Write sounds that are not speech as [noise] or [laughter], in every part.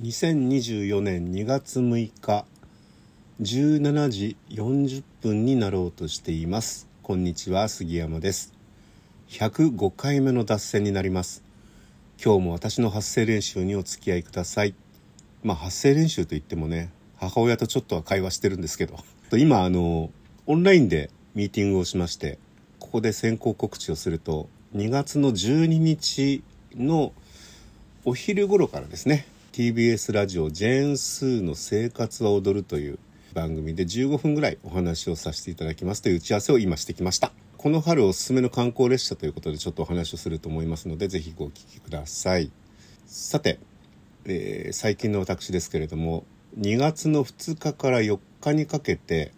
2024年2月6日17時40分になろうとしています。こんにちは杉山です。105回目の脱線になります。今日も私の発声練習にお付き合いください。まあ発声練習といってもね母親とちょっとは会話してるんですけど。[laughs] 今あのオンラインでミーティングをしましてここで先行告知をすると2月の12日のお昼頃からですね TBS ラジオ「ジェーン・スーの生活は踊る」という番組で15分ぐらいお話をさせていただきます。という打ち合わせを今してきました。この春おすすめの観光列車ということでちょっとお話をすると思いますのでぜひご聞きください。さて、えー、最近の私ですけれども2月の2日から4日にかけて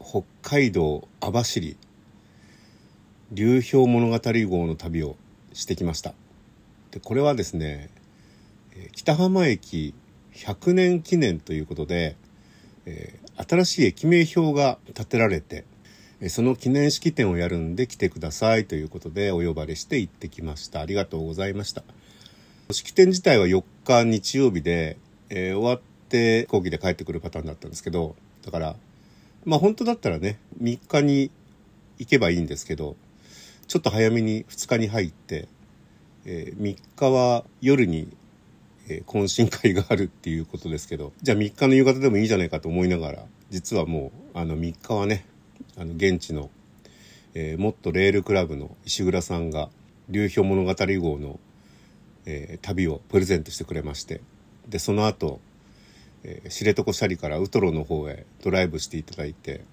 北海道網走流氷物語号の旅をしてきました。でこれはですね北浜駅100年記念ということで、えー、新しい駅名標が建てられてその記念式典をやるんで来てくださいということでお呼ばれして行ってきました。ありがとうございました。式典自体は4日日曜日で、えー、終わって飛行機で帰ってくるパターンだったんですけどだからまあ本当だったらね3日に行けばいいんですけどちょっと早めに2日に入って、え、3日は夜にえー、懇親会があるっていうことですけどじゃあ3日の夕方でもいいじゃないかと思いながら実はもうあの3日はねあの現地の、えー、もっとレールクラブの石倉さんが流氷物語号の、えー、旅をプレゼントしてくれましてでその後、えー、知床斜里からウトロの方へドライブしていただいて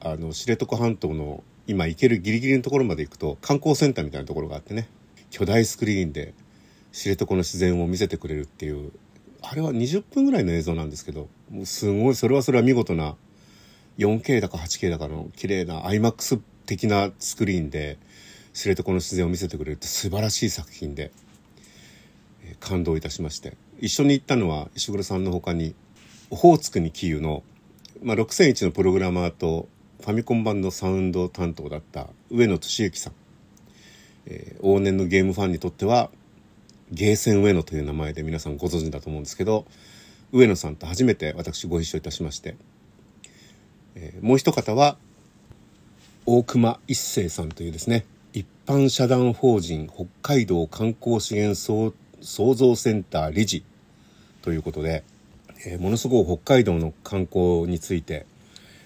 あの知床半島の今行けるギリギリのところまで行くと観光センターみたいなところがあってね巨大スクリーンで知床の自然を見せてくれるっていうあれは20分ぐらいの映像なんですけどもうすごいそれはそれは見事な 4K だか 8K だかの綺麗な IMAX 的なスクリーンで知床の自然を見せてくれるって素晴らしい作品で、え、感動いたしまして。一緒に行ったのは石黒さんの他にオホーツクにキーウの、まあ、6001のプログラマーとファミコン版のサウンド担当だった上野俊之さん、えー、往年のゲームファンにとってはゲーセン上野という名前で皆さんご存知だと思うんですけど上野さんと初めて私ご一緒いたしまして、えー、もう一方は大熊一生さんというですね一般社団法人北海道観光資源創造センター理事ということで、えー、ものすごく北海道の観光について、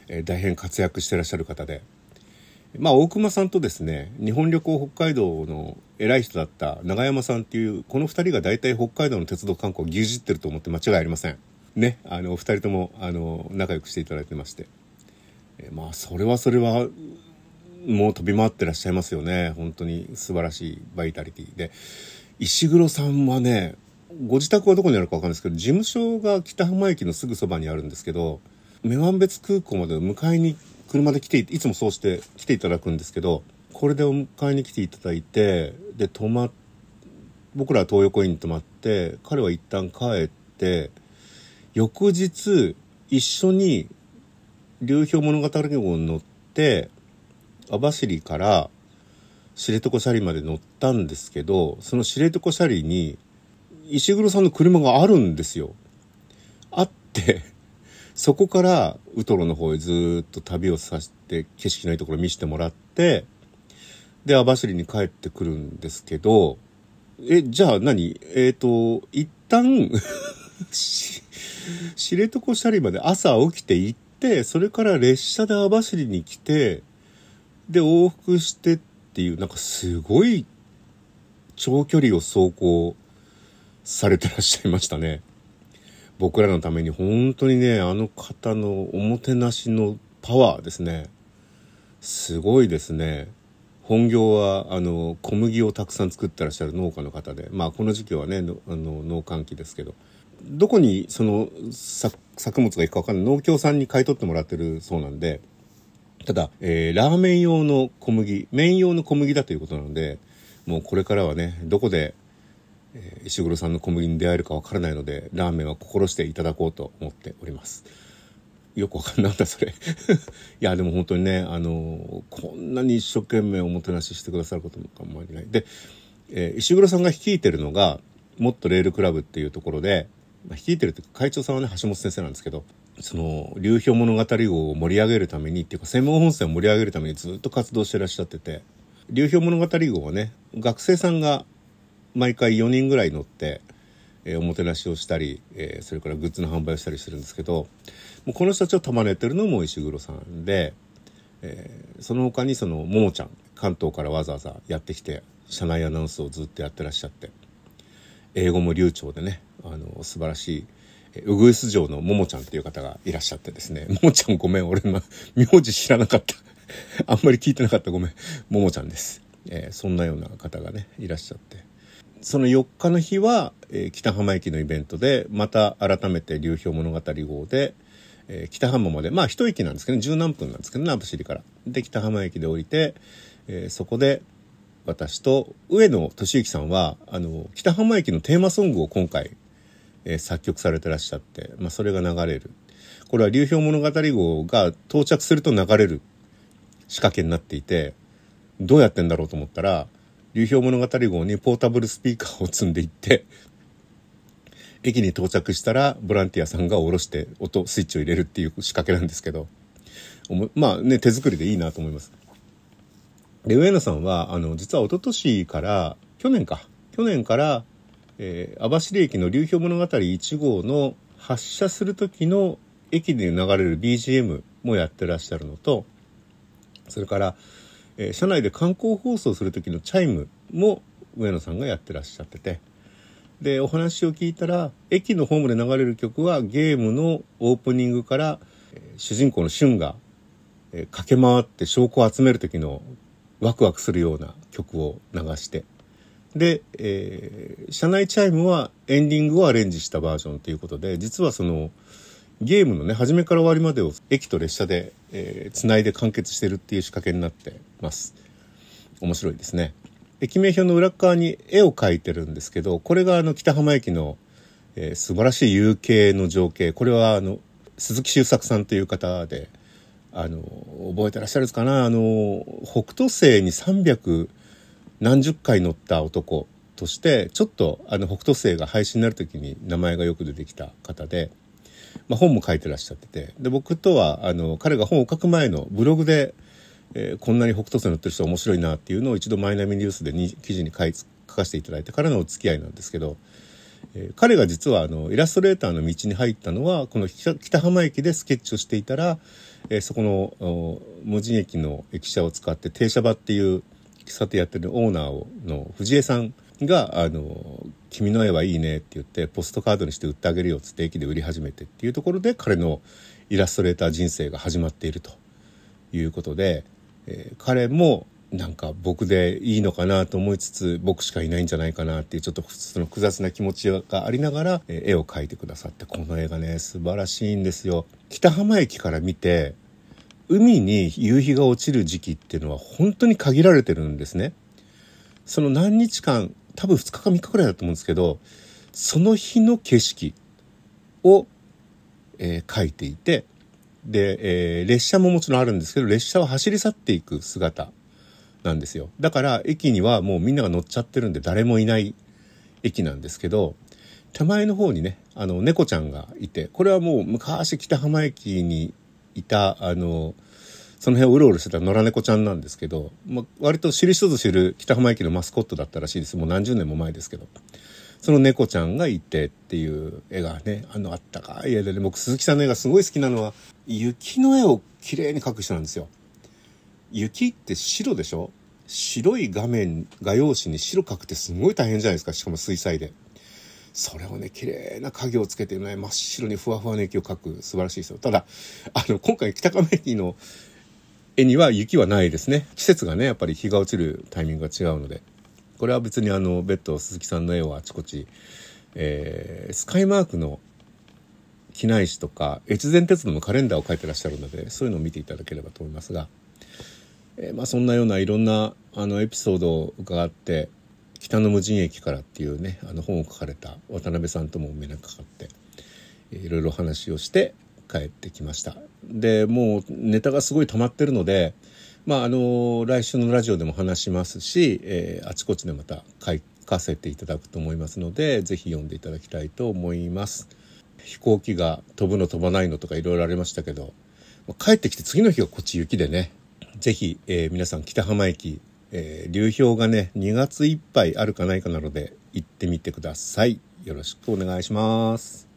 えー、大変活躍してらっしゃる方でまあ大熊さんとですね日本旅行北海道の偉い人だった永山さんっていうこの2人が大体北海道の鉄道観光を牛耳ってると思って間違いありません。ねあの2人ともあの仲良くしていただいてまして。えまあそれはそれはもう飛び回ってらっしゃいますよね。本当に素晴らしいバイタリティ。で石黒さんはねご自宅はどこにあるか分かんないですけど事務所が北浜駅のすぐそばにあるんですけど女満別空港まで迎えに車で来ていつもそうして来ていただくんですけどこれでお迎えに来ていただいてで泊ま僕らは東横インに泊まって彼は一旦帰って翌日一緒に流氷物語号に乗って網走から知床シャリまで乗ったんですけどその知床シャリに石黒さんの車があるんですよ。あってそこからウトロの方へずっと旅をさせて景色のいいところ見せてもらってで網走に帰ってくるんですけどえじゃあ何？えっ、ー、と一旦 [laughs] 知床シャリまで朝起きて行ってそれから列車で網走に来てで往復してっていうなんかすごい長距離を走行されてらっしゃいましたね。僕らのために本当にねあの方のおもてなしのパワーですね。すごいですね。本業はあの小麦をたくさん作ってらっしゃる農家の方でまあこの時期はねあの農閑期ですけど。どこにその作物が行くか分かんない。農協さんに買い取ってもらってるそうなんで。ただ、えー、ラーメン用の小麦麺用の小麦だということなのでもうこれからはねどこでえ、石黒さんの小麦に出会えるかわからないのでラーメンは心していただこうと思っております。よくわかんなんだそれ。[laughs] いやでも本当にねあのこんなに一生懸命おもてなししてくださることもあんまりない。で、えー、石黒さんが率いてるのがもっとレールクラブっていうところで、まあ、率いてるっていうか会長さんはね橋本先生なんですけどその流氷物語号を盛り上げるためにっていうか専門本線を盛り上げるためにずっと活動してらっしゃってて流氷物語号はね学生さんが毎回4人ぐらい乗って、えー、おもてなしをしたり、えー、それからグッズの販売をしたりするんですけどもうこの人たちを束ねてるのも石黒さんで、えー、その他にそのももちゃん関東からわざわざやってきて社内アナウンスをずっとやってらっしゃって英語も流暢でねあの素晴らしいうぐいす城のももちゃんっていう方がいらっしゃってですね [laughs] ももちゃんごめん俺の名字知らなかった。[laughs] あんまり聞いてなかった。ごめん。ももちゃんです、えー、そんなような方がねいらっしゃって。その4日の日は、えー、北浜駅のイベントでまた改めて流氷物語号で、えー、北浜までまあ一駅なんですけど、ね、十何分なんですけどね網走から。で北浜駅で降りて、えー、そこで私と上野俊之さんはあの北浜駅のテーマソングを今回、えー、作曲されてらっしゃって、まあ、それが流れるこれは流氷物語号が到着すると流れる仕掛けになっていてどうやってんだろうと思ったら流氷物語号にポータブルスピーカーを積んでいって駅に到着したらボランティアさんが下ろして音スイッチを入れるっていう仕掛けなんですけどまあね手作りでいいなと思います。で上野さんはあの実は一昨年から去年か去年から、えー、網走駅の流氷物語1号の発車する時の駅で流れる BGM もやってらっしゃるのとそれから、えー、車内で観光放送する時のチャイムも上野さんがやってらっしゃってて。でお話を聞いたら駅のホームで流れる曲はゲームのオープニングから、えー、主人公のシュンが、えー、駆け回って証拠を集める時のワクワクするような曲を流して。で、えー、車内チャイムはエンディングをアレンジしたバージョンということで実はそのゲームのね初めから終わりまでを駅と列車で、えー、繋いで完結してるっていう仕掛けになってます。面白いですね。駅名標の裏側に絵を描いてるんですけどこれがあの北浜駅の、えー、素晴らしい夕景の情景。これはあの鈴木周作さんという方であの覚えてらっしゃるんですかな。あの北斗星に300何十回乗った男としてちょっとあの北斗星が廃止になる時に名前がよく出てきた方で、まあ、本も書いてらっしゃっててで僕とはあの彼が本を書く前のブログで、えー、こんなに北斗星乗ってる人面白いなっていうのを一度マイナビニュースでに記事に書い書かせていただいてからのお付き合いなんですけど。えー、彼が実はあのイラストレーターの道に入ったのはこの北浜駅でスケッチをしていたら、えー、そこの無人駅の駅舎を使って停車場っていう喫茶店やってるオーナーをの藤江さんが「あの君の絵はいいね」って言ってポストカードにして売ってあげるよっつって駅で売り始めてっていうところで彼のイラストレーター人生が始まっているということで、えー、彼もなんか僕でいいのかなと思いつつ僕しかいないんじゃないかなっていうちょっとその複雑な気持ちがありながら絵を描いてくださってこの絵がね素晴らしいんですよ。北浜駅から見て海に夕日が落ちる時期っていうのは本当に限られてるんですね。その何日間多分2日か3日くらいだと思うんですけどその日の景色を、えー、描いていてで、えー、列車ももちろんあるんですけど列車は走り去っていく姿なんですよ。だから駅にはもうみんなが乗っちゃってるんで誰もいない駅なんですけど手前の方にねあの猫ちゃんがいてこれはもう昔北浜駅にいたあのその辺をうろうろしてた野良猫ちゃんなんですけど、まあ、割と知る人ぞ知る北浜駅のマスコットだったらしいです。もう何十年も前ですけど。その猫ちゃんがいてっていう絵がねあのあったかい絵で、ね、僕鈴木さんの絵がすごい好きなのは雪の絵を綺麗に描く人なんですよ。雪って白でしょ？白い画面画用紙に白描くってすごい大変じゃないですか。しかも水彩で。それをね綺麗な影をつけてね真っ白にふわふわの雪を描く。素晴らしいですよ。ただあの今回北亀駅の絵には雪はないですね。季節がねやっぱり日が落ちるタイミングが違うので。これは別にあの別途鈴木さんの絵をあちこち、えー、スカイマークの機内紙とか越前鉄道のカレンダーを描いてらっしゃるのでそういうのを見ていただければと思いますが。えー、まあ、そんなようないろんなあのエピソードを伺って「北の無人駅から」っていうねあの本を書かれた渡辺さんとも目がかかって、えー、いろいろ話をして帰ってきました。でもうネタがすごい溜まってるのでまああの来週のラジオでも話しますし、えー、あちこちでまた書かせていただくと思いますので是非読んでいただきたいと思います。飛行機が飛ぶの飛ばないのとかいろいろありましたけど帰ってきて次の日がこっち雪でね是非、えー、皆さん北浜駅、えー、流氷がね2月いっぱいあるかないかなので行ってみてください。よろしくお願いします。